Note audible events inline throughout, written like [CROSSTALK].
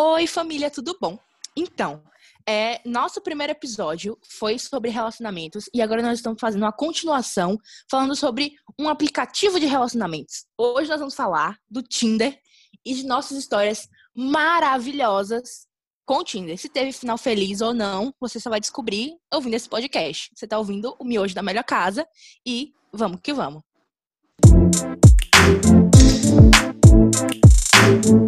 Oi, família, tudo bom? Então, é, nosso primeiro episódio foi sobre relacionamentos e agora nós estamos fazendo uma continuação falando sobre um aplicativo de relacionamentos. Hoje nós vamos falar do Tinder e de nossas histórias maravilhosas com o Tinder. Se teve final feliz ou não, você só vai descobrir ouvindo esse podcast. Você está ouvindo o Miojo da Melhor Casa e vamos que vamos. Então,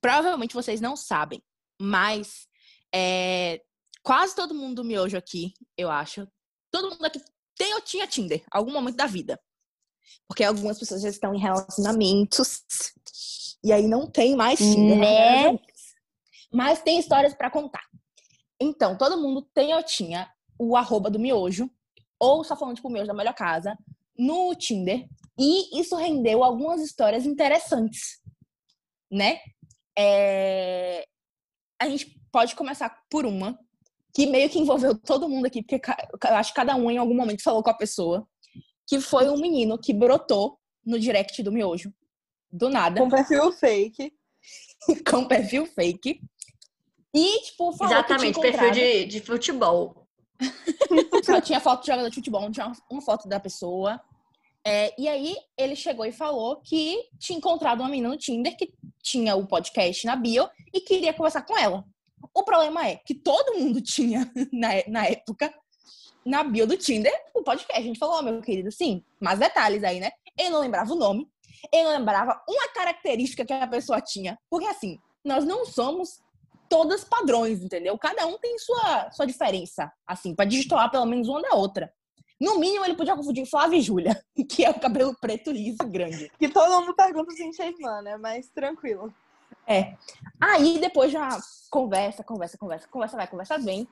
provavelmente vocês não sabem, mas é, quase todo mundo do miojo aqui, eu acho, todo mundo aqui tem ou tinha Tinder, algum momento da vida. Porque algumas pessoas já estão em relacionamentos e aí não tem mais Tinder. Né? Mas tem histórias para contar. Então, todo mundo tem ou tinha o arroba do miojo, ou só falando tipo miojo da melhor casa, no Tinder. E isso rendeu algumas histórias interessantes, né? É... A gente pode começar por uma que meio que envolveu todo mundo aqui, porque eu acho que cada um em algum momento falou com a pessoa, que foi um menino que brotou no direct do miojo, do nada. Com perfil fake. [LAUGHS] com perfil fake. E, tipo, falou Exatamente, que perfil de, de futebol. [LAUGHS] Só tinha foto de jogador de futebol, não tinha uma foto da pessoa. É, e aí, ele chegou e falou que tinha encontrado uma menina no Tinder que tinha o podcast na bio e queria conversar com ela. O problema é que todo mundo [LAUGHS] tinha, na, na época, na bio do Tinder, o podcast. A gente falou, oh, meu querido, sim, mais detalhes aí, né? Ele não lembrava o nome, ele não lembrava uma característica que a pessoa tinha. Porque, assim, nós não somos todas padrões, entendeu? Cada um tem sua, sua diferença, assim, para destoar pelo menos uma da outra. No mínimo, ele podia confundir Flávia e Júlia, [LAUGHS] que é o cabelo preto liso grande. Que todo mundo pergunta se a gente é irmã, né? Mas tranquilo. É. Aí depois já conversa, conversa, conversa, conversa, vai, conversa bem.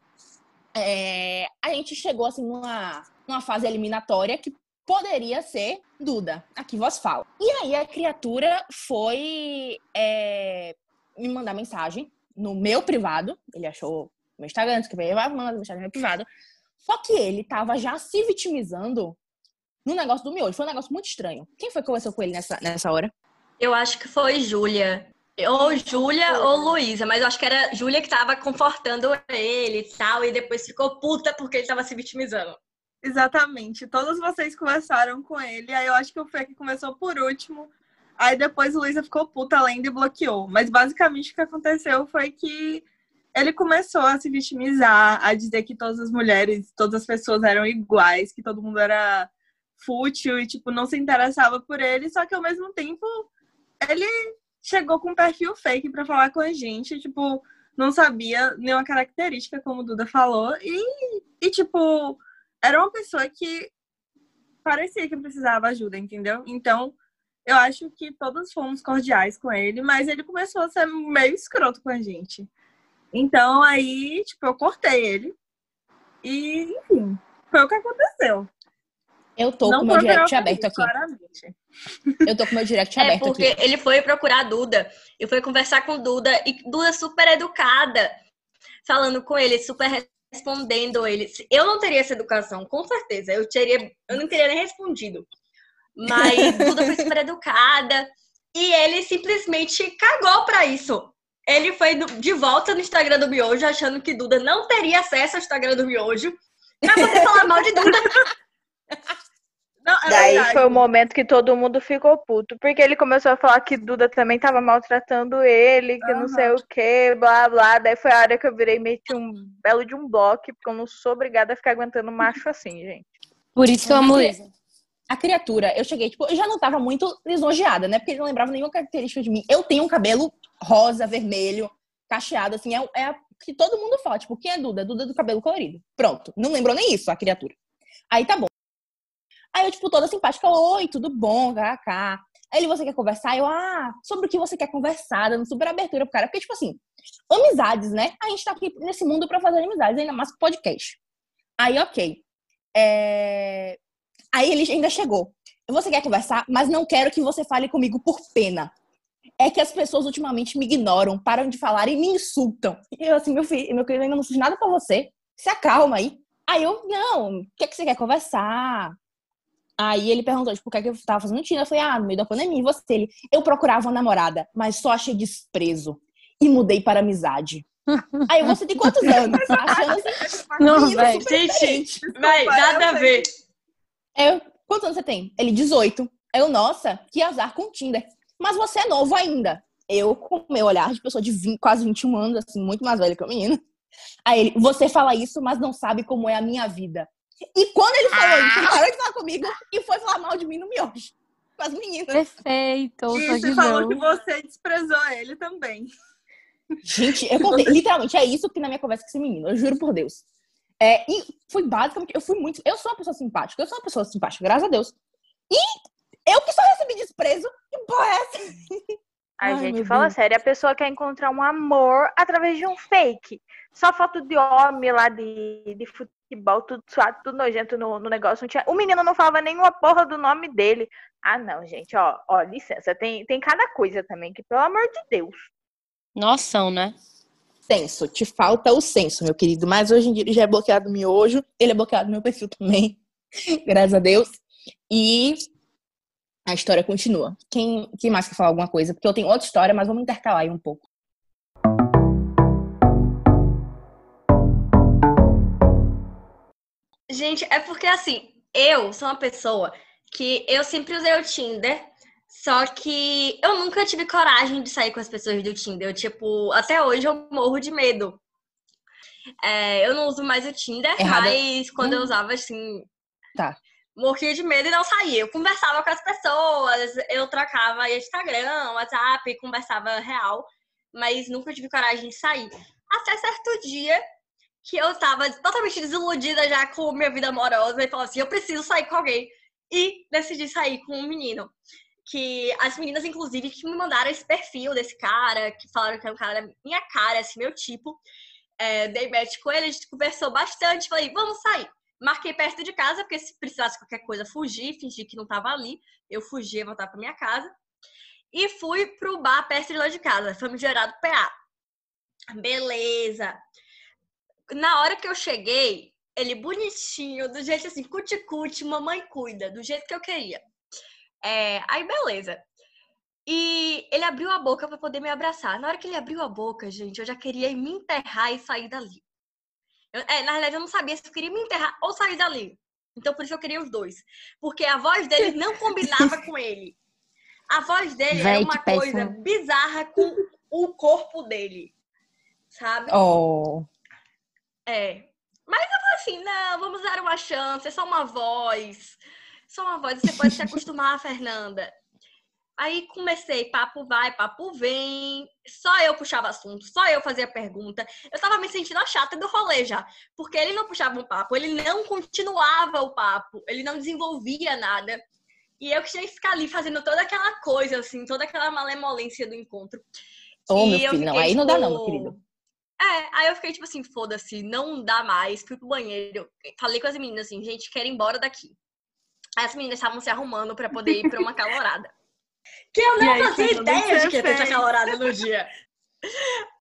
É, a gente chegou assim numa, numa fase eliminatória que poderia ser Duda. Aqui vos falo. E aí a criatura foi é, me mandar mensagem no meu privado. Ele achou meu Instagram, que vai mandar mensagem no meu privado. Só que ele tava já se vitimizando no negócio do miojo. Foi um negócio muito estranho. Quem foi que conversou com ele nessa, nessa hora? Eu acho que foi Júlia. Ou Júlia ou Luísa, mas eu acho que era Júlia que tava confortando ele e tal, e depois ficou puta porque ele tava se vitimizando. Exatamente. Todos vocês conversaram com ele. Aí eu acho que o Fê que começou por último. Aí depois o Luísa ficou puta além e bloqueou. Mas basicamente o que aconteceu foi que ele começou a se vitimizar, a dizer que todas as mulheres, todas as pessoas eram iguais, que todo mundo era fútil e, tipo, não se interessava por ele. Só que ao mesmo tempo, ele chegou com um perfil fake para falar com a gente, tipo, não sabia nenhuma característica, como o Duda falou. E, e tipo, era uma pessoa que parecia que precisava ajuda, entendeu? Então, eu acho que todos fomos cordiais com ele, mas ele começou a ser meio escroto com a gente. Então, aí, tipo, eu cortei ele. E, enfim, foi o que aconteceu. Eu tô Não com o meu direct aberto aqui. Claramente. Eu tô com o meu direct É, aberto porque aqui. ele foi procurar a Duda e foi conversar com Duda, e Duda super educada, falando com ele, super respondendo ele. Eu não teria essa educação, com certeza. Eu teria, eu não teria nem respondido. Mas Duda foi super educada e ele simplesmente cagou pra isso. Ele foi do- de volta no Instagram do Miojo, achando que Duda não teria acesso ao Instagram do Miojo, pra poder falar mal de Duda. [LAUGHS] Não, é Daí verdade. foi o momento que todo mundo ficou puto. Porque ele começou a falar que Duda também tava maltratando ele, que não sei o que, blá blá. Daí foi a hora que eu virei meti um belo de um bloco, porque eu não sou obrigada a ficar aguentando macho [LAUGHS] assim, gente. Por isso que eu amo Luísa. A criatura, eu cheguei, tipo, eu já não tava muito lisonjeada, né? Porque ele não lembrava nenhuma característica de mim. Eu tenho um cabelo rosa, vermelho, cacheado, assim, é, é a que todo mundo fala, tipo, quem é Duda? Duda do cabelo colorido. Pronto. Não lembrou nem isso, a criatura. Aí tá bom. Aí eu, tipo, toda simpática, oi, tudo bom, kkk. Aí ele, você quer conversar? Eu, ah, sobre o que você quer conversar, dando super abertura pro cara. Porque, tipo assim, amizades, né? A gente tá aqui nesse mundo pra fazer amizades, ainda mais podcast. Aí, ok. É... Aí ele ainda chegou. Você quer conversar, mas não quero que você fale comigo por pena. É que as pessoas ultimamente me ignoram, param de falar e me insultam. E eu assim, meu filho, meu querido, eu ainda não fiz nada pra você. Se acalma aí. Aí eu, não, o que, é que você quer conversar? Aí ele perguntou, tipo, o que é que eu tava fazendo Tinder? Eu falei, ah, no meio da pandemia, e você? Ele, eu procurava uma namorada, mas só achei desprezo. E mudei para amizade. [LAUGHS] Aí você tem quantos anos? [LAUGHS] Achando assim, Não, super Gente, vai, nada a ver. Eu, quantos anos você tem? Ele, 18. Eu, nossa, que azar com o Tinder. Mas você é novo ainda. Eu, com meu olhar de pessoa de 20, quase 21 anos, assim, muito mais velha que o menino. Aí ele, você fala isso, mas não sabe como é a minha vida. E quando ele falou isso, ele parou de falar comigo e foi falar mal de mim no miojo. Com as meninas. Perfeito, E você que falou que você desprezou ele também. Gente, eu contei. [LAUGHS] Literalmente, é isso que na minha conversa com esse menino. Eu juro por Deus. É, e foi basicamente, eu fui muito. Eu sou uma pessoa simpática, eu sou uma pessoa simpática, graças a Deus. E eu que só recebi desprezo. Que porra é essa? Ai, Ai, gente, fala Deus. sério, a pessoa quer encontrar um amor através de um fake. Só foto de homem lá de, de futebol, tudo suado, tudo nojento no, no negócio. Não tinha... O menino não falava nenhuma porra do nome dele. Ah, não, gente, ó, ó, licença, tem, tem cada coisa também, que pelo amor de Deus. Noção, né? Senso, te falta o senso, meu querido. Mas hoje em dia ele já é bloqueado no miojo, ele é bloqueado no meu perfil também. [LAUGHS] graças a Deus. E a história continua. Quem, quem mais quer falar alguma coisa? Porque eu tenho outra história, mas vamos intercalar aí um pouco. Gente, é porque assim, eu sou uma pessoa que eu sempre usei o Tinder, só que eu nunca tive coragem de sair com as pessoas do Tinder. Eu, tipo, até hoje eu morro de medo. É, eu não uso mais o Tinder, Errada. mas quando eu Hum. usava assim. Tá. Morria de medo e não saía. Eu conversava com as pessoas, eu trocava Instagram, WhatsApp, conversava real, mas nunca tive coragem de sair. Até certo dia que eu tava totalmente desiludida já com minha vida amorosa e falava assim: eu preciso sair com alguém. E decidi sair com um menino. Que as meninas, inclusive, que me mandaram esse perfil desse cara, que falaram que é um cara da minha cara, assim, meu tipo. É, dei match com ele, a gente conversou bastante, falei, vamos sair. Marquei perto de casa, porque se precisasse qualquer coisa fugir, fingir que não tava ali, eu fugia, voltar pra minha casa. E fui pro bar perto de lá de casa, famigerado PA. Beleza. Na hora que eu cheguei, ele bonitinho, do jeito assim, cuticute, mamãe cuida, do jeito que eu queria. É, aí, beleza. E ele abriu a boca pra poder me abraçar. Na hora que ele abriu a boca, gente, eu já queria me enterrar e sair dali. Eu- é, na verdade, eu não sabia se eu queria me enterrar ou sair dali. Então, por isso eu queria os dois. Porque a voz dele não combinava com ele. A voz dele Véi, era uma coisa bizarra com o corpo dele. Sabe? Oh. É. Mas eu falei assim, não, vamos dar uma chance, é só uma voz. Só uma voz, você pode se acostumar, Fernanda. Aí comecei, papo vai, papo vem. Só eu puxava assunto, só eu fazia pergunta. Eu tava me sentindo a chata do rolê já. Porque ele não puxava um papo, ele não continuava o papo, ele não desenvolvia nada. E eu que tinha que ficar ali fazendo toda aquela coisa, assim, toda aquela malemolência do encontro. Ô, Que meu eu filho, não, fiquei, aí não dá tipo, não, meu querido. É, aí eu fiquei tipo assim, foda-se, não dá mais, fui pro banheiro. Falei com as meninas assim, gente, quero ir embora daqui. Aí as meninas estavam se arrumando pra poder ir pra uma [LAUGHS] calorada. Que eu não aí, fazia que ideia de que ia ter calorada no dia.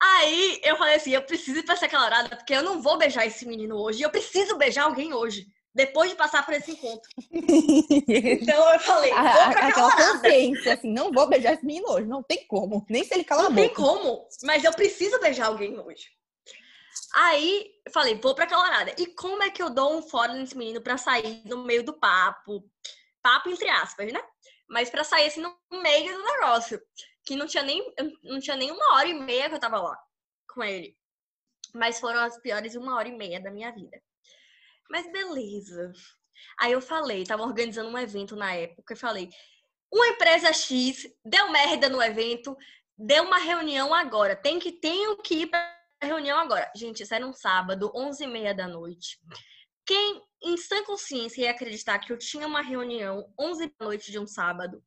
Aí eu falei assim, eu preciso ir pra essa calorada, porque eu não vou beijar esse menino hoje, eu preciso beijar alguém hoje, depois de passar por esse encontro. [LAUGHS] Então eu falei, A- vou a- pra aquela calorada. consciência, assim, não vou beijar esse menino hoje. Não tem como. Nem se ele calar a Não tem como, mas eu preciso beijar alguém hoje. Aí, eu falei, vou pra calorada. E como é que eu dou um fora nesse menino pra sair no meio do papo? Papo entre aspas, né? Mas pra sair assim no meio do negócio. Que não tinha nem, não tinha nem uma hora e meia que eu tava lá com ele. Mas foram as piores uma hora e meia da minha vida. Mas beleza. Aí eu falei, tava organizando um evento na época, eu falei, uma empresa X deu merda no evento, deu uma reunião agora. Tem que tenho que ir pra reunião agora. Gente, isso era um sábado, 11h30 da noite. Quem em sã consciência ia acreditar que eu tinha uma reunião 11 da noite de um sábado?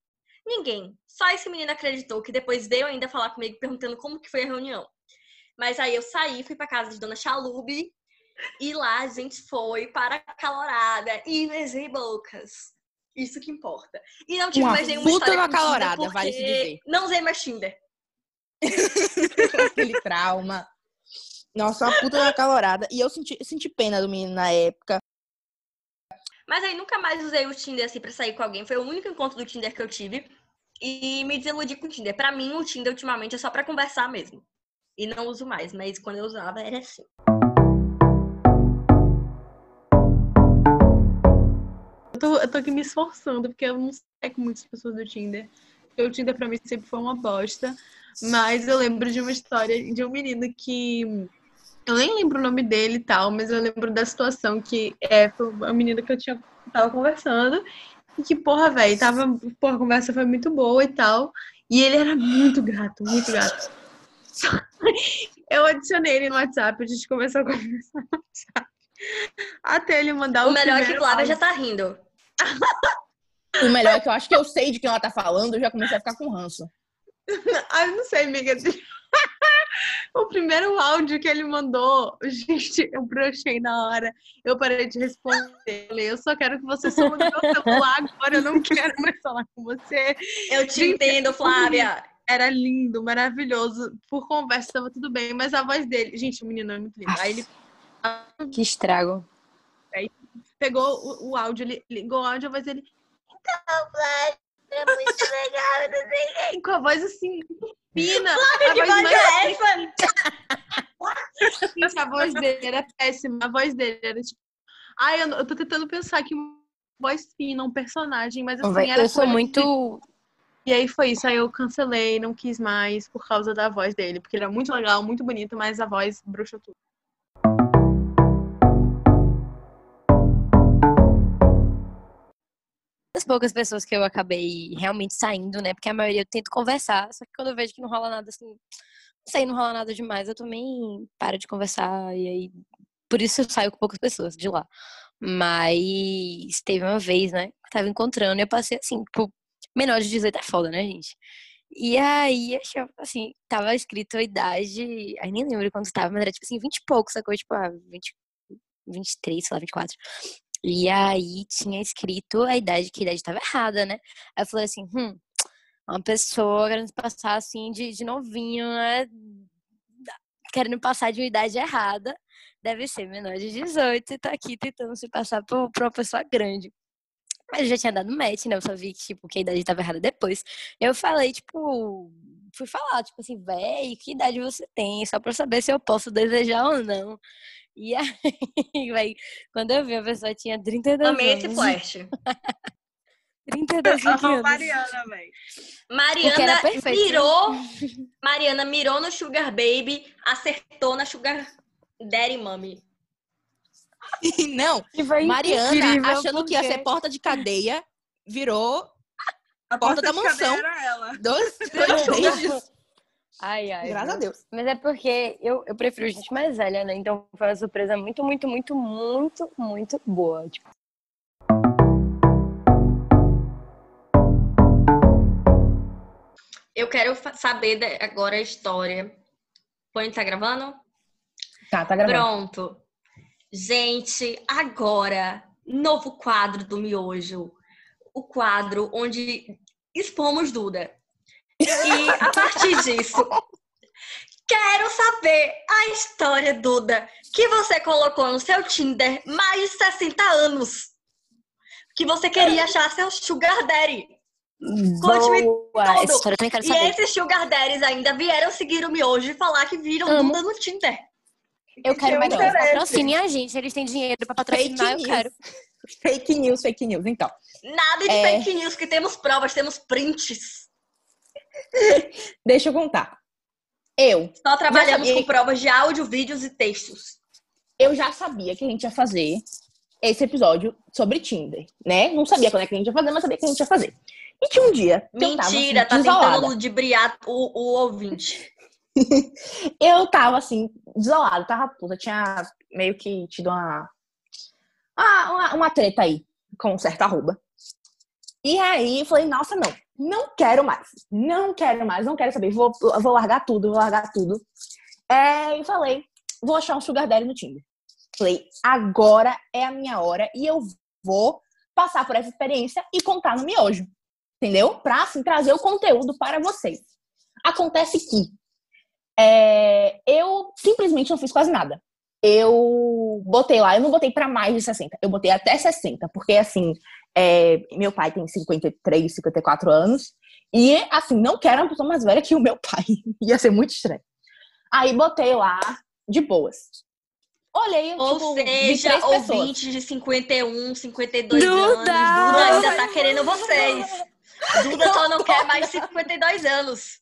Ninguém. Só esse menino acreditou que depois veio ainda falar comigo perguntando como que foi a reunião. Mas aí eu saí, fui pra casa de Dona Chalube e lá a gente foi para a calorada e beijei bocas. Isso que importa. E não tive Uma mais nenhuma puta história com Tinder calorada, porque vale se dizer. Não usei mais Tinder. [LAUGHS] Aquele trauma. Nossa, uma puta da calorada. E eu senti, senti pena do menino na época. Mas aí nunca mais usei o Tinder assim pra sair com alguém. Foi o único encontro do Tinder que eu tive. E me desiludi com o Tinder. Pra mim, o Tinder ultimamente é só pra conversar mesmo. E não uso mais, mas quando eu usava era assim. Eu tô, eu tô aqui me esforçando, porque eu não sei com muitas pessoas do Tinder. Porque o Tinder pra mim sempre foi uma bosta. Mas eu lembro de uma história de um menino que. Eu nem lembro o nome dele e tal, mas eu lembro da situação que é, foi uma menina que eu tinha, tava conversando. E que, porra, velho, tava. Porra, a conversa foi muito boa e tal. E ele era muito gato, muito gato. Eu adicionei ele no WhatsApp, a gente começou a conversar no WhatsApp. Até ele mandar o, O melhor é que áudio. já tá rindo. O melhor é que eu acho que eu sei de quem ela tá falando, eu já comecei a ficar com ranço. [LAUGHS] Ah, eu não sei, amiga. [LAUGHS] O primeiro áudio que ele mandou, gente, eu brochei na hora. Eu parei de responder. Eu só quero que você suma do meu celular agora. Eu não quero mais falar com você. Eu te Gente, entendo, Flávia. Era lindo, maravilhoso. Por conversa, tava tudo bem. Mas a voz dele... Gente, o menino é muito lindo. Aí ele Que estrago. pegou o, o áudio, ele ligou o áudio, a voz dele... Então, Flávia, é muito legal, não sei. [LAUGHS] Com a voz assim, fina. voz voz mais é essa? Gente, a voz dele era péssima. A voz dele era tipo. Ai, eu, eu tô tentando pensar que uma voz fina, um personagem, mas assim, era eu sou muito. E aí foi isso. Aí eu cancelei, não quis mais por causa da voz dele. Porque ele era muito legal, muito bonito, mas a voz bruxou tudo. Das poucas pessoas que eu acabei realmente saindo, né? Porque a maioria eu tento conversar, só que quando eu vejo que não rola nada assim, não sei, não rola nada demais, eu também paro de conversar e aí por isso eu saio com poucas pessoas de lá. Mas teve uma vez, né, tava encontrando e eu passei assim, tipo, menor de 18 é foda, né, gente? E aí, assim, tava escrito a idade, aí nem lembro quanto tava, mas era tipo assim, 20 e pouco, sacou? Tipo, ah, 20, 23, sei lá, 24. E aí tinha escrito a idade, que a idade tava errada, né? Aí eu falei assim, hum, uma pessoa querendo passar assim de, de novinho, né? Querendo passar de uma idade errada, deve ser menor de 18 e tá aqui tentando se passar por, por uma pessoa grande. Mas eu já tinha dado match, né? Eu só vi que, tipo, que a idade tava errada depois. Eu falei, tipo, fui falar, tipo assim, véi, que idade você tem? Só pra saber se eu posso desejar ou não. E [LAUGHS] aí, véi, quando eu vi a pessoa tinha 32 Amei esse anos. flash. [LAUGHS] 32 Amo anos. Mariana, velho. Porque Mariana perfeito. mirou. [LAUGHS] Mariana mirou no Sugar Baby, acertou na Sugar Daddy Mummy. Não, E Mariana, incrível, achando que ia porque- ser porta de cadeia, virou A Porta da de cadeia mansão. Era ela. dois, dois beijos. Ai, ai. Graças a? Deus. Mas é porque eu, eu prefiro gente mais velha, né? Então foi uma surpresa muito, muito, muito, muito, muito boa. Tipo, Eu quero saber agora a história. Põe, tá gravando? Tá, tá gravando. Pronto. Gente, agora, novo quadro do Miojo. O quadro onde expomos Duda. E a partir disso, quero saber a história, Duda, que você colocou no seu Tinder mais de 60 anos. Que você queria achar seu Sugar Daddy. Conte-me boa! Essa história eu também quero E saber. esses Sugar Daddies ainda vieram seguir o Miojo e falar que viram Amo. Duda no Tinder. Eu quero mais que patrocinem a gente. Eles têm dinheiro pra patrocinar, Fake eu news. quero. Fake news, fake news. Então, Nada de É. fake news, que temos provas, temos prints. [LAUGHS] deixa eu contar. Eu, Só trabalhamos sabia com provas de áudio, vídeos e textos. eu já sabia que a gente ia fazer esse episódio sobre Tinder, né? Não sabia quando é que a gente ia fazer, mas sabia que a gente ia fazer. E tinha um dia que eu tava assim, Mentira, tá tentando ludibriar o, o ouvinte. [LAUGHS] Eu tava assim, desolada, tava puta, tinha meio que tido uma, uma, uma, uma treta aí com um certo arroba. E aí eu falei, nossa, não, não quero mais, não quero mais, não quero saber, vou, vou largar tudo, vou largar tudo. É, e falei, vou achar um sugar daddy no Tinder. Falei, agora é a minha hora e eu vou passar por essa experiência e contar no miojo. Entendeu? Pra, assim, trazer o conteúdo para vocês. Acontece que é, eu simplesmente não fiz quase nada. Eu botei lá, eu não botei para mais de 60, eu botei até 60, porque assim, é, meu pai tem 53, 54 anos, e assim, não quero uma pessoa mais velha que o meu pai. [LAUGHS] Ia ser muito estranho. Aí botei lá, de boas. Olhei, Ou tipo, seja, três pessoas. ouvintes de 51, 52 Duda! anos, Duda ainda tá querendo vocês. Duda só não quer mais 52 anos.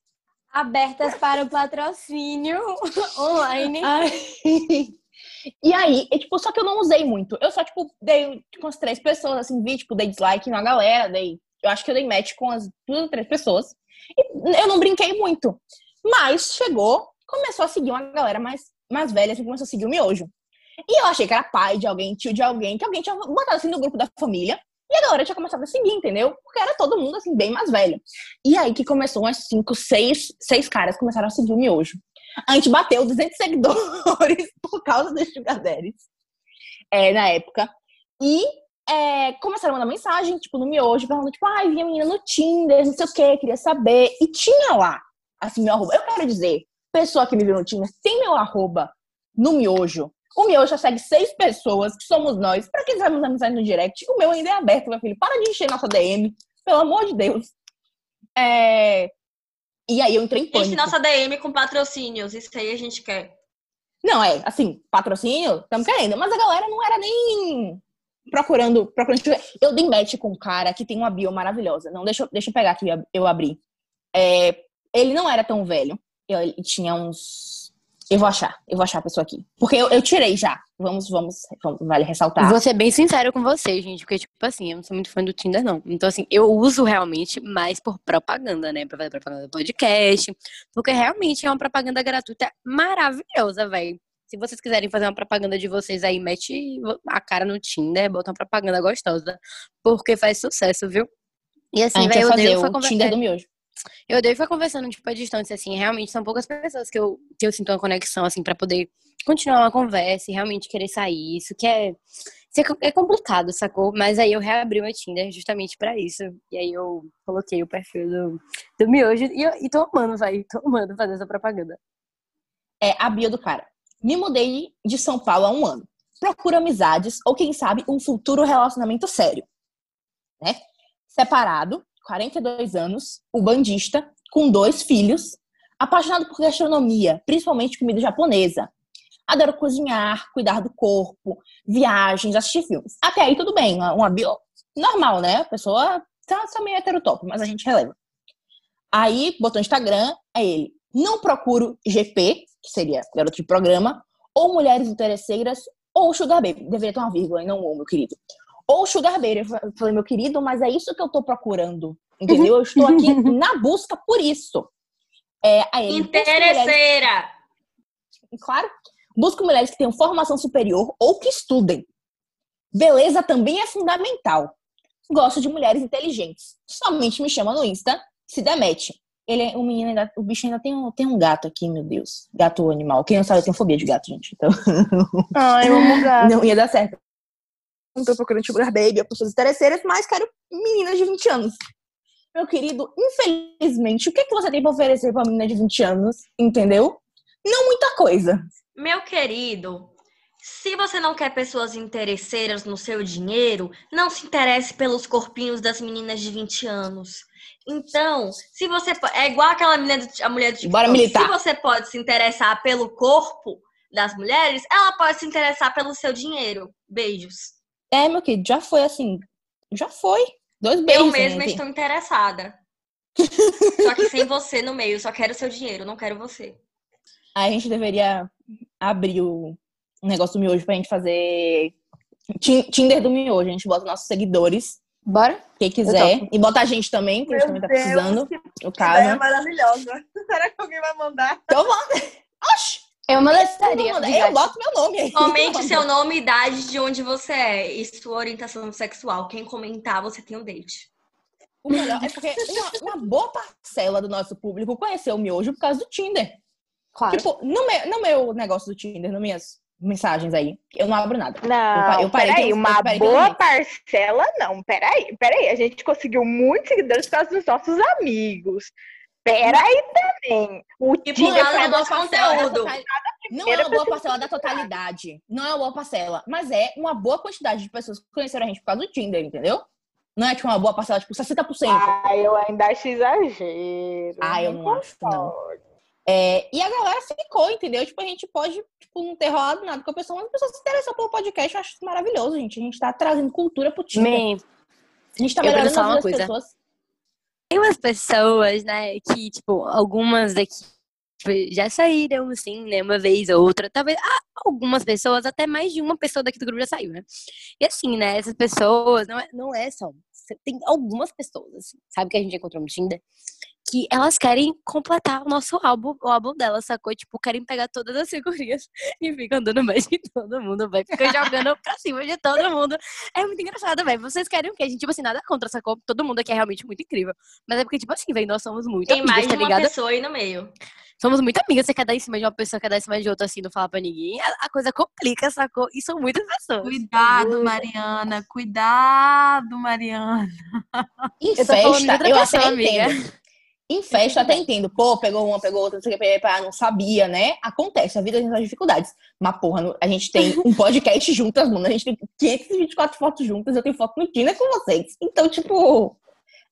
Abertas para o patrocínio [LAUGHS] online. Ai. E aí, e, tipo, só que eu não usei muito. Eu só, tipo, dei com as três pessoas, assim, vi, tipo, dei dislike na galera, dei. Eu acho que eu dei match com as duas ou três pessoas. E eu não brinquei muito. Mas chegou, começou a seguir uma galera mais, mais velha, assim, começou a seguir o miojo. E eu achei que era pai de alguém, tio de alguém, que alguém tinha botado assim no grupo da família. E a galera tinha começado a seguir, entendeu? Porque era todo mundo, assim, bem mais velho. E aí que começou umas cinco, seis, seis caras começaram a seguir o miojo. A gente bateu 200 seguidores [LAUGHS] por causa dos Sugar Daddies, é, na época. E é, começaram a mandar mensagem, tipo, no miojo, falando, tipo, ai, vi a menina no Tinder, não sei o que, queria saber. E tinha lá, assim, meu arroba. Eu quero dizer, pessoa que me viu no Tinder, tem meu arroba no miojo. O miojo já segue seis pessoas, que somos nós. Pra quem quiser mandar mensagem no direct, o meu ainda é aberto, meu filho. Para de encher nossa DM, pelo amor de Deus. É... E aí eu entrei em pânico. Enche nossa DM com patrocínios, isso aí a gente quer. Não, é, assim, patrocínio, estamos querendo. Mas a galera não era nem procurando, procurando. Eu dei match com um cara que tem uma bio maravilhosa. Não, deixa, eu- deixa eu pegar aqui, eu abri. É, ele não era tão velho. Ele tinha uns. Eu vou achar, eu vou achar a pessoa aqui. Porque eu, eu tirei já. Vamos, vamos, vamos vale ressaltar. Vou ser bem sincero com vocês, gente, porque, tipo assim, eu não sou muito fã do Tinder, não. Então, assim, eu uso realmente mais por propaganda, né? Pra fazer propaganda do podcast. Porque realmente é uma propaganda gratuita maravilhosa, velho. Se vocês quiserem fazer uma propaganda de vocês aí, mete a cara no Tinder, bota uma propaganda gostosa. Porque faz sucesso, viu? E assim, eu odeio foi o Tinder do miojo. eu odeio ficar conversando, tipo, à distância, assim. Realmente são poucas pessoas que eu, que eu sinto uma conexão, assim, pra poder continuar uma conversa e realmente querer sair. Isso que é, é é complicado, sacou? Mas aí eu reabri meu Tinder justamente pra isso. E aí eu coloquei o perfil do, do Miojo e, eu, e tô amando, vai. Tô amando fazer essa propaganda. É a bio do cara. Me mudei de São Paulo há um ano. Procuro amizades ou, quem sabe, um futuro relacionamento sério. Né? Separado, 42 anos, o bandista, com dois filhos, apaixonado por gastronomia, principalmente comida japonesa. Adoro cozinhar, cuidar do corpo, viagens, assistir filmes. Até aí tudo bem, uma, uma bio normal, né? A pessoa tá, tá meio heterotópico, mas a gente releva. Aí, botou Instagram, é ele. Não procuro GP, que seria garoto de programa, ou mulheres interesseiras, ou sugar baby. Deveria ter uma vírgula e não ou, meu querido. Ou sugar baby. Eu falei, meu querido, mas é isso que eu tô procurando. Entendeu? Eu estou aqui [LAUGHS] na busca por isso. É, aí ele, busco mulheres- Interesseira! Claro. Busco mulheres que tenham formação superior ou que estudem. Beleza também é fundamental. Gosto de mulheres inteligentes. Somente me chama no Insta, se demete. Ele é, o menino ainda, o bicho ainda tem um, tem um gato aqui, meu Deus. Gato animal. Quem não sabe, eu tenho fobia de gato, gente. Então, [LAUGHS] Ai, eu amo gato. não ia dar certo. Não tô procurando sugar baby, ou pessoas interesseiras, mas quero meninas de 20 anos. Meu querido, infelizmente, o que, que você tem pra oferecer pra uma menina de 20 anos? Entendeu? Não muita coisa. Meu querido, se você não quer pessoas interesseiras no seu dinheiro, não se interesse pelos corpinhos das meninas de 20 anos. Então, se você é igual aquela menina do, a mulher do TikTok, Bora militar. se você pode se interessar pelo corpo das mulheres, ela pode se interessar pelo seu dinheiro. Beijos. É, meu querido, já foi assim. Já foi. Dois beijos. Eu mesma estou interessada. só que sem você no meio, só quero seu dinheiro, não quero você. Aí a gente deveria abrir o um negócio do miojo pra gente fazer Tin- Tinder do miojo. A gente bota nossos seguidores, Bora? quem quiser. E bota a gente também, que a gente também tá Deus, precisando. que O ideia caso. maravilhosa. Será que alguém vai mandar? Então vamos. Oxi! Eu mandaria. Eu, eu boto meu nome aí. Comente [LAUGHS] seu nome, idade, de onde você é e sua orientação sexual. Quem comentar, você tem um date. O melhor é porque uma, uma boa parcela do nosso público conheceu o miojo por causa do Tinder. Claro. Tipo, no meu, no meu negócio do Tinder, no minhas mensagens aí. Eu não abro nada. Não, eu parei, peraí, eu uma parei boa parcela não, peraí, peraí, a gente conseguiu muitos seguidores por causa dos nossos amigos. Peraí também, o Tipo, Tinder lá foi no a nosso parcela da conteúdo. Não é uma boa parcela da totalidade. Não é uma boa parcela. Mas é uma boa quantidade de pessoas que conheceram a gente por causa do Tinder, entendeu? Não é tipo uma boa parcela, tipo 60%. Ah, eu ainda acho exagero. Ah, eu não acho, não. É, e a galera ficou, entendeu? Tipo, a gente pode tipo, não ter rolado nada com a pessoa, mas a pessoa se interessou pelo podcast. Eu acho isso maravilhoso, gente. A gente tá trazendo cultura pro Tinder. Man, A gente tá melhorando a falar vida uma das coisa. pessoas. tem umas pessoas, né, que, tipo, algumas daqui tipo, já saíram, assim, né, uma vez ou outra. Talvez ah, algumas pessoas, até mais de uma pessoa daqui do grupo já saiu, né? E assim, né, essas pessoas, não é, não é só. Tem algumas pessoas, assim, sabe, que a gente encontrou no Tinder, que elas querem completar o nosso álbum, o álbum delas, sacou? Tipo, querem pegar todas as figurinhas [LAUGHS] e ficam andando mais de todo mundo, vai. Ficam jogando pra cima de todo mundo. É muito engraçado, velho. Vocês querem o quê? A gente, tipo assim, nada contra, sacou? Todo mundo aqui é realmente muito incrível. Mas é porque, tipo assim, velho, nós somos muito Tem amigas, mais tá de uma ligado? pessoa aí no meio. Somos muito amigas. Você quer dar em cima de uma pessoa, quer dar em cima de outra, assim, não falar pra ninguém. A, coisa complica, sacou? E são muitas pessoas. Cuidado, Mariana. Cuidado, Mariana. Em Eu festa, eu pessoa, até amiga. entendo. Em festa, até entendo. Pô, pegou uma, pegou outra, não sei o que, não sabia, né? Acontece, a vida tem suas dificuldades. Mas, porra, a gente tem [LAUGHS] um podcast juntas, mano. A gente tem 524 fotos juntas, eu tenho foto no Tinder com vocês. Então, tipo,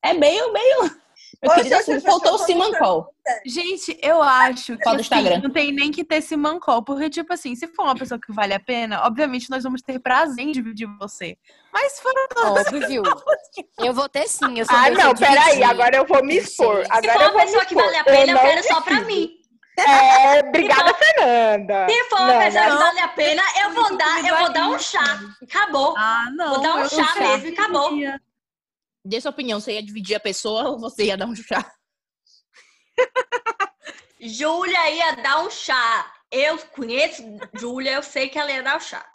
é meio, meio. Meu Poxa, querido, assim, faltou o Call. Gente, eu acho que assim, não tem nem que ter esse mancol, porque, tipo assim, se for uma pessoa que vale a pena, obviamente nós vamos ter prazer em dividir você. Mas foram todas. Óbvio. Eu vou ter sim. Eu sou Ah, não, peraí, agora eu vou me Eu expor. sei. Se Agora for eu uma pessoa que vale a pena, eu, não quero só pra mim. É, obrigada, [LAUGHS] Fernanda. Se for uma pessoa que vale a pena, eu vou dar, eu vou dar um chá. Acabou. Ah, não. Vou dar um eu chá mesmo, que acabou. Dê sua opinião, você ia dividir a pessoa ou você ia dar um chá? [LAUGHS] Júlia ia dar um chá. Eu conheço Júlia, eu sei que ela ia dar o chá.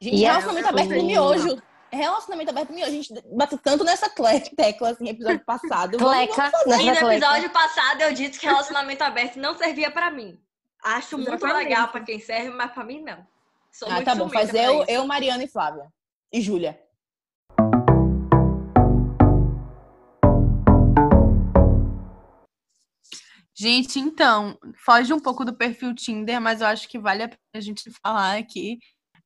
Gente, E a relacionamento aberto no miojo. Relacionamento aberto no miojo. A gente bateu tanto nessa tecla, assim, episódio passado. Cleca. E no episódio passado eu disse que relacionamento aberto não servia pra mim. Acho muito Exatamente. legal pra quem serve, mas pra mim não. Sou Ah, muito tá bom. ciumenta Faz pra eu, eu, Mariana e Flávia. E Júlia. Gente, então, foge um pouco do perfil Tinder, mas eu acho que vale a pena a gente falar aqui.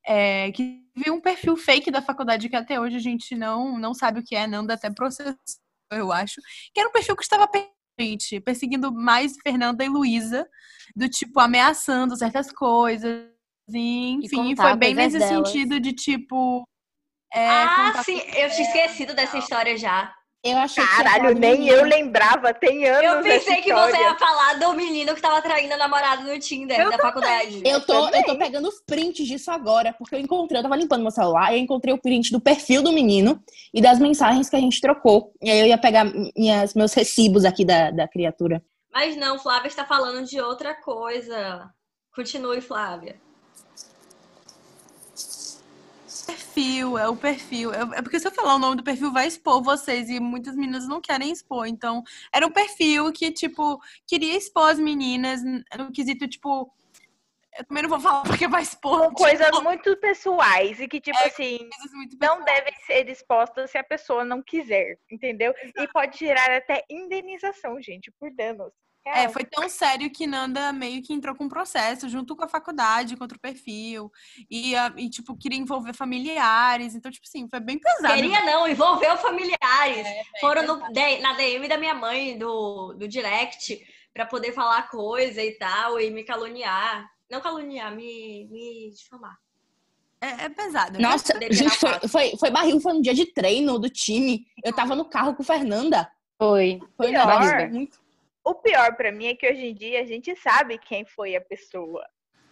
É, que vi um perfil fake da faculdade que até hoje a gente não, não sabe o que é, não dá até processo, eu acho. Que era um perfil que estava gente, perseguindo mais Fernanda e Luísa, do tipo, ameaçando certas coisas. E, enfim, contar foi bem nesse delas. sentido de tipo. é, Ah, sim, eu tinha esquecido dessa história já. Eu achei Caralho, nem eu lembrava, tem anos Eu pensei que você ia falar do menino que tava traindo a namorada no Tinder Eu da faculdade. Eu tô, eu tô pegando os prints disso agora, porque eu encontrei, eu tava limpando meu celular, e eu encontrei o print do perfil do menino e das mensagens que a gente trocou. E aí eu ia pegar minhas, meus recibos aqui da, da criatura. Mas não, Flávia está falando de outra coisa. Continue, Flávia. Perfil, é o perfil. É é porque se eu falar o nome do perfil, vai expor vocês. E muitas meninas não querem expor. Então, era um perfil que, tipo, queria expor as meninas no quesito, tipo. Eu também não vou falar porque vai expor. São coisas tipo, muito pessoais e que, tipo assim, coisas muito não devem ser expostas se a pessoa não quiser, entendeu? E pode gerar até indenização, gente, por danos. É, foi tão sério que Nanda meio que entrou com um processo junto com a faculdade contra o perfil. E, e, tipo, queria envolver familiares. Então, tipo assim, foi bem pesado. Queria não, envolveu familiares. É, Foram no- de- na DM da minha mãe, do, do direct, pra poder falar coisa e tal, e me caluniar. Não caluniar, me, me difamar. É, é pesado. Nossa, Deveria gente, foi, foi, foi barril, foi um dia de treino do time. Eu tava no carro com Fernanda. Foi. Foi um muito. O pior pra mim é que hoje em dia a gente sabe quem foi a pessoa.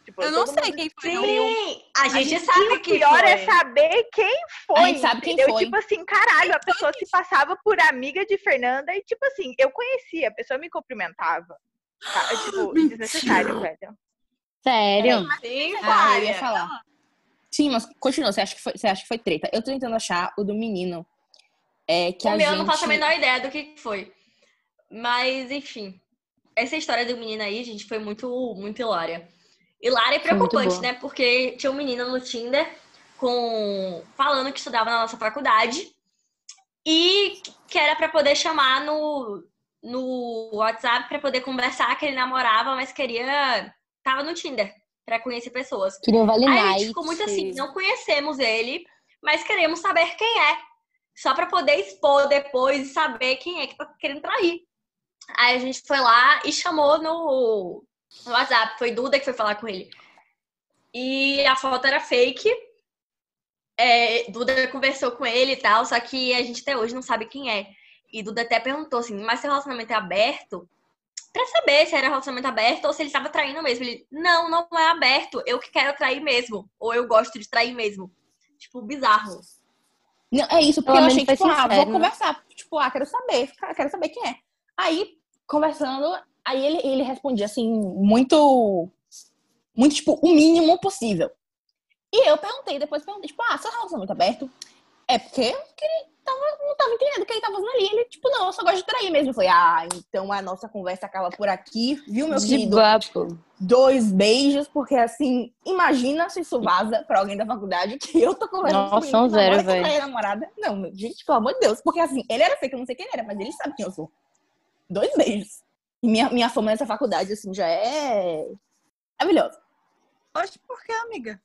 Tipo, Eu não sei mundo quem foi. Sim, a gente E sabe o que pior foi. é saber quem foi. A gente sabe quem entendeu? foi. Tipo assim, caralho, a pessoa se passava por amiga de Fernanda e, tipo assim, eu conhecia, a pessoa me cumprimentava. Tá? Tipo, [GASPS] Mentira. desnecessário, velho. Sério? Sim, Ah, eu ia falar. Sim, mas continua. Você acha que foi, você acha que foi treta? Eu tô tentando achar o do menino. É que O a meu eu gente... não faço a menor ideia do que foi. Mas, enfim. Essa história do menino aí, gente, foi muito, muito hilária. hilária e preocupante, né? Porque tinha um menino no Tinder com falando que estudava na nossa faculdade e que era pra poder chamar no, no WhatsApp pra poder conversar que ele namorava, mas queria tava no Tinder pra conhecer pessoas. Queria um Vale Aí a gente ficou muito assim, não conhecemos ele, mas queremos saber quem é. Só pra poder expor depois e saber quem é que tá querendo trair. Aí a gente foi lá e chamou no, no WhatsApp. Foi Duda que foi falar com ele. E a foto era fake. É, Duda conversou com ele e tal, só que a gente até hoje não sabe quem é. E Duda até perguntou assim, mas seu relacionamento é aberto? Pra saber se era relacionamento aberto ou se ele tava traindo mesmo. Ele, não, não é aberto. Eu que quero trair mesmo. Ou eu gosto de trair mesmo. Tipo, bizarro. Não, é isso, porque Pelo eu achei, tipo, ah, vou né? conversar. Tipo, ah, quero saber, quero saber quem é. Aí, conversando, aí ele, ele respondia assim, muito, muito, tipo, o mínimo possível. E eu perguntei, depois perguntei, tipo, ah, seu relacionamento aberto? É porque queria, tava, não tava entendendo o que ele tava fazendo ali. Ele, tipo, não, eu só gosto de trair mesmo. Eu falei, ah, então a nossa conversa acaba por aqui, viu, meu De querido? papo. Dois beijos, porque assim, imagina se isso vaza pra alguém da faculdade que eu tô conversando Nossa, com ele, namora zero, velho. minha namorada. Não, gente, pelo amor de Deus. Porque assim, ele era fake, eu não sei quem ele era, mas ele sabe quem eu sou. Dois beijos. E minha, minha fama nessa faculdade, assim, já é maravilhosa. Oxe, por que, amiga?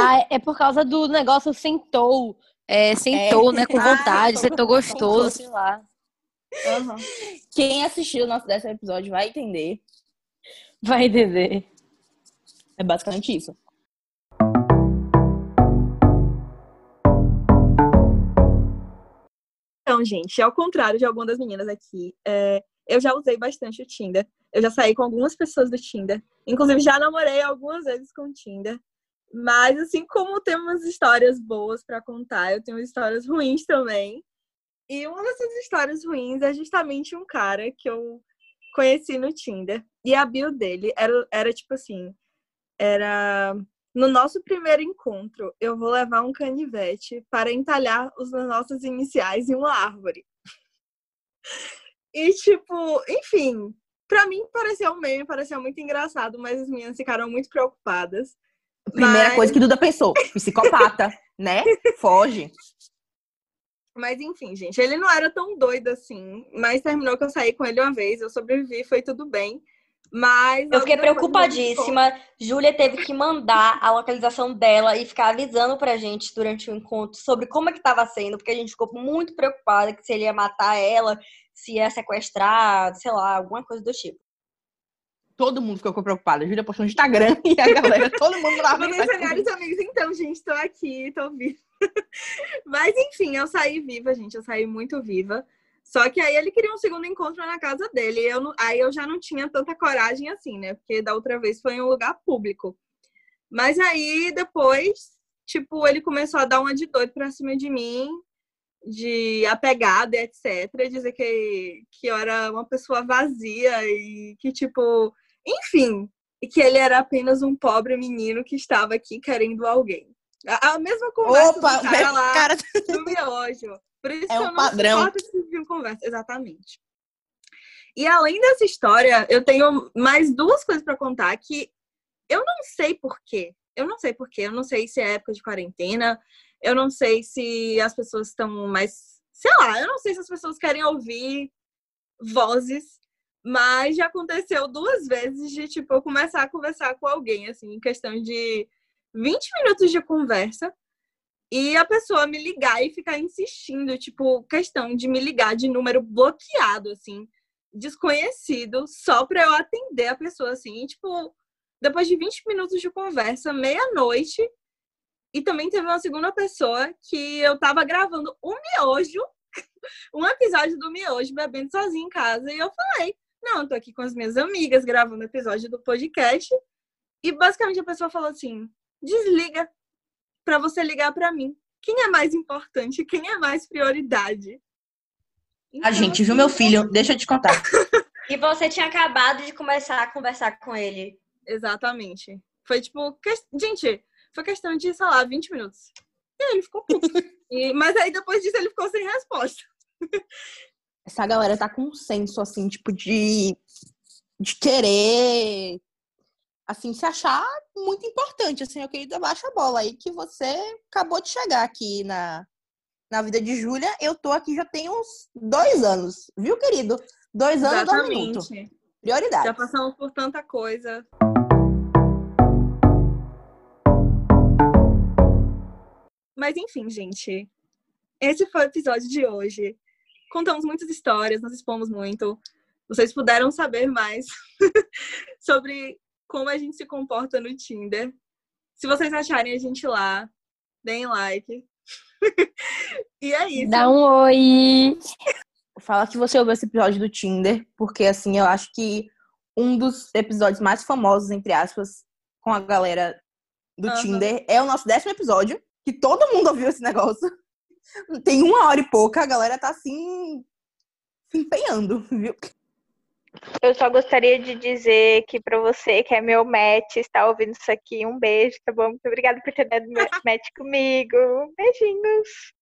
Ah, é por causa do negócio sentou. É, sentou, né? Com Ah, vontade, sentou gostoso, sei lá. Quem assistiu o nosso décimo episódio vai entender. Vai entender. É basicamente isso. Então, gente, ao contrário de algumas das meninas aqui, é, eu já usei bastante o Tinder. Eu já saí com algumas pessoas do Tinder. Inclusive, já namorei algumas vezes com o Tinder. Mas, assim como temos histórias boas pra contar, eu tenho histórias ruins também. E uma dessas histórias ruins é justamente um cara que eu conheci no Tinder. E a bio dele era, era tipo assim: era. No nosso primeiro encontro, eu vou levar um canivete para entalhar os nossas iniciais em uma árvore. [LAUGHS] E, tipo, enfim, pra mim pareceu um meme, pareceu muito engraçado, mas as meninas ficaram muito preocupadas. Primeira Mas- coisa que Duda pensou: psicopata, [LAUGHS] né? Foge. Mas enfim, gente, ele não era tão doido assim. Mas terminou que eu saí com ele uma vez, eu sobrevivi, foi tudo bem. Mas. Eu fiquei preocupadíssima. Júlia teve que mandar a localização dela e ficar avisando pra gente durante o encontro sobre como é que tava sendo, porque a gente ficou muito preocupada que se ele ia matar ela, se ia sequestrar, sei lá, alguma coisa do tipo. Todo mundo ficou preocupado. A Júlia postou no Instagram [LAUGHS] e a galera, todo mundo lá Meus melhores amigos, então, gente, tô aqui, tô viva. [LAUGHS] Mas enfim, eu saí viva, gente. Eu saí muito viva. Só que aí ele queria um segundo encontro na casa dele. Eu não- aí eu já não tinha tanta coragem assim, né? Porque da outra vez foi em um lugar público. Mas aí depois, tipo, ele começou a dar uma de doido pra cima de mim, de apegada, e etc. Dizer que, que eu era uma pessoa vazia e que, tipo, enfim, e que ele era apenas um pobre menino que estava aqui querendo alguém. A, a mesma conversa Opa, do cara [LAUGHS] lá cara, do miojo. Por isso É que um eu não padrão. suporto tipo conversa. Exatamente. E além dessa história, eu tenho mais duas coisas para contar que eu não sei porquê. Eu não sei porquê. Eu não sei se é época de quarentena. Eu não sei se as pessoas estão mais. Sei lá, eu não sei se as pessoas querem ouvir vozes. Mas já aconteceu duas vezes de, tipo, eu começar a conversar com alguém, assim, em questão de 20 minutos de conversa e a pessoa me ligar e ficar insistindo, tipo, questão de me ligar de número bloqueado, assim, desconhecido, só pra eu atender a pessoa, assim, e, tipo, depois de 20 minutos de conversa, meia-noite, e também teve uma segunda pessoa que eu tava gravando o miojo, [LAUGHS] um episódio do miojo, bebendo sozinha em casa, e eu falei, não, eu tô aqui com as minhas amigas gravando episódio do podcast, e basicamente a pessoa falou assim, desliga para você ligar para mim. Quem é mais importante? Quem é mais prioridade? A Então, gente, viu, meu filho? Deixa eu te contar. [LAUGHS] E você tinha acabado de começar a conversar com ele. Exatamente. Foi tipo, que- gente, foi questão de, sei lá, 20 minutos. E aí ele ficou puto. [LAUGHS] E- mas aí depois disso ele ficou sem resposta. Essa galera tá com um senso, assim, tipo, de, de querer assim, se achar muito importante, assim, eu queria baixa a bola aí que você acabou de chegar aqui na, na vida de Júlia. Eu tô aqui já tem uns dois anos, viu, querido? Dois anos, dois minutos. Prioridade. Já passamos por tanta coisa. Mas enfim, gente. Esse foi o episódio de hoje. Contamos muitas histórias, nos expomos muito. Vocês puderam saber mais [LAUGHS] sobre como a gente se comporta no Tinder. Se vocês acharem a gente lá, deem like. [LAUGHS] e é isso. Dá um oi! Fala que você ouviu esse episódio do Tinder, porque assim, eu acho que um dos episódios mais famosos, entre aspas, com a galera do Aham. Tinder é o nosso décimo episódio, que todo mundo ouviu esse negócio. [LAUGHS] Tem uma hora e pouca, a galera tá assim se empenhando, viu? Eu só gostaria de dizer que pra você que é meu match, está ouvindo isso aqui, um beijo, tá bom? Muito obrigada por ter dado match comigo. Beijinhos.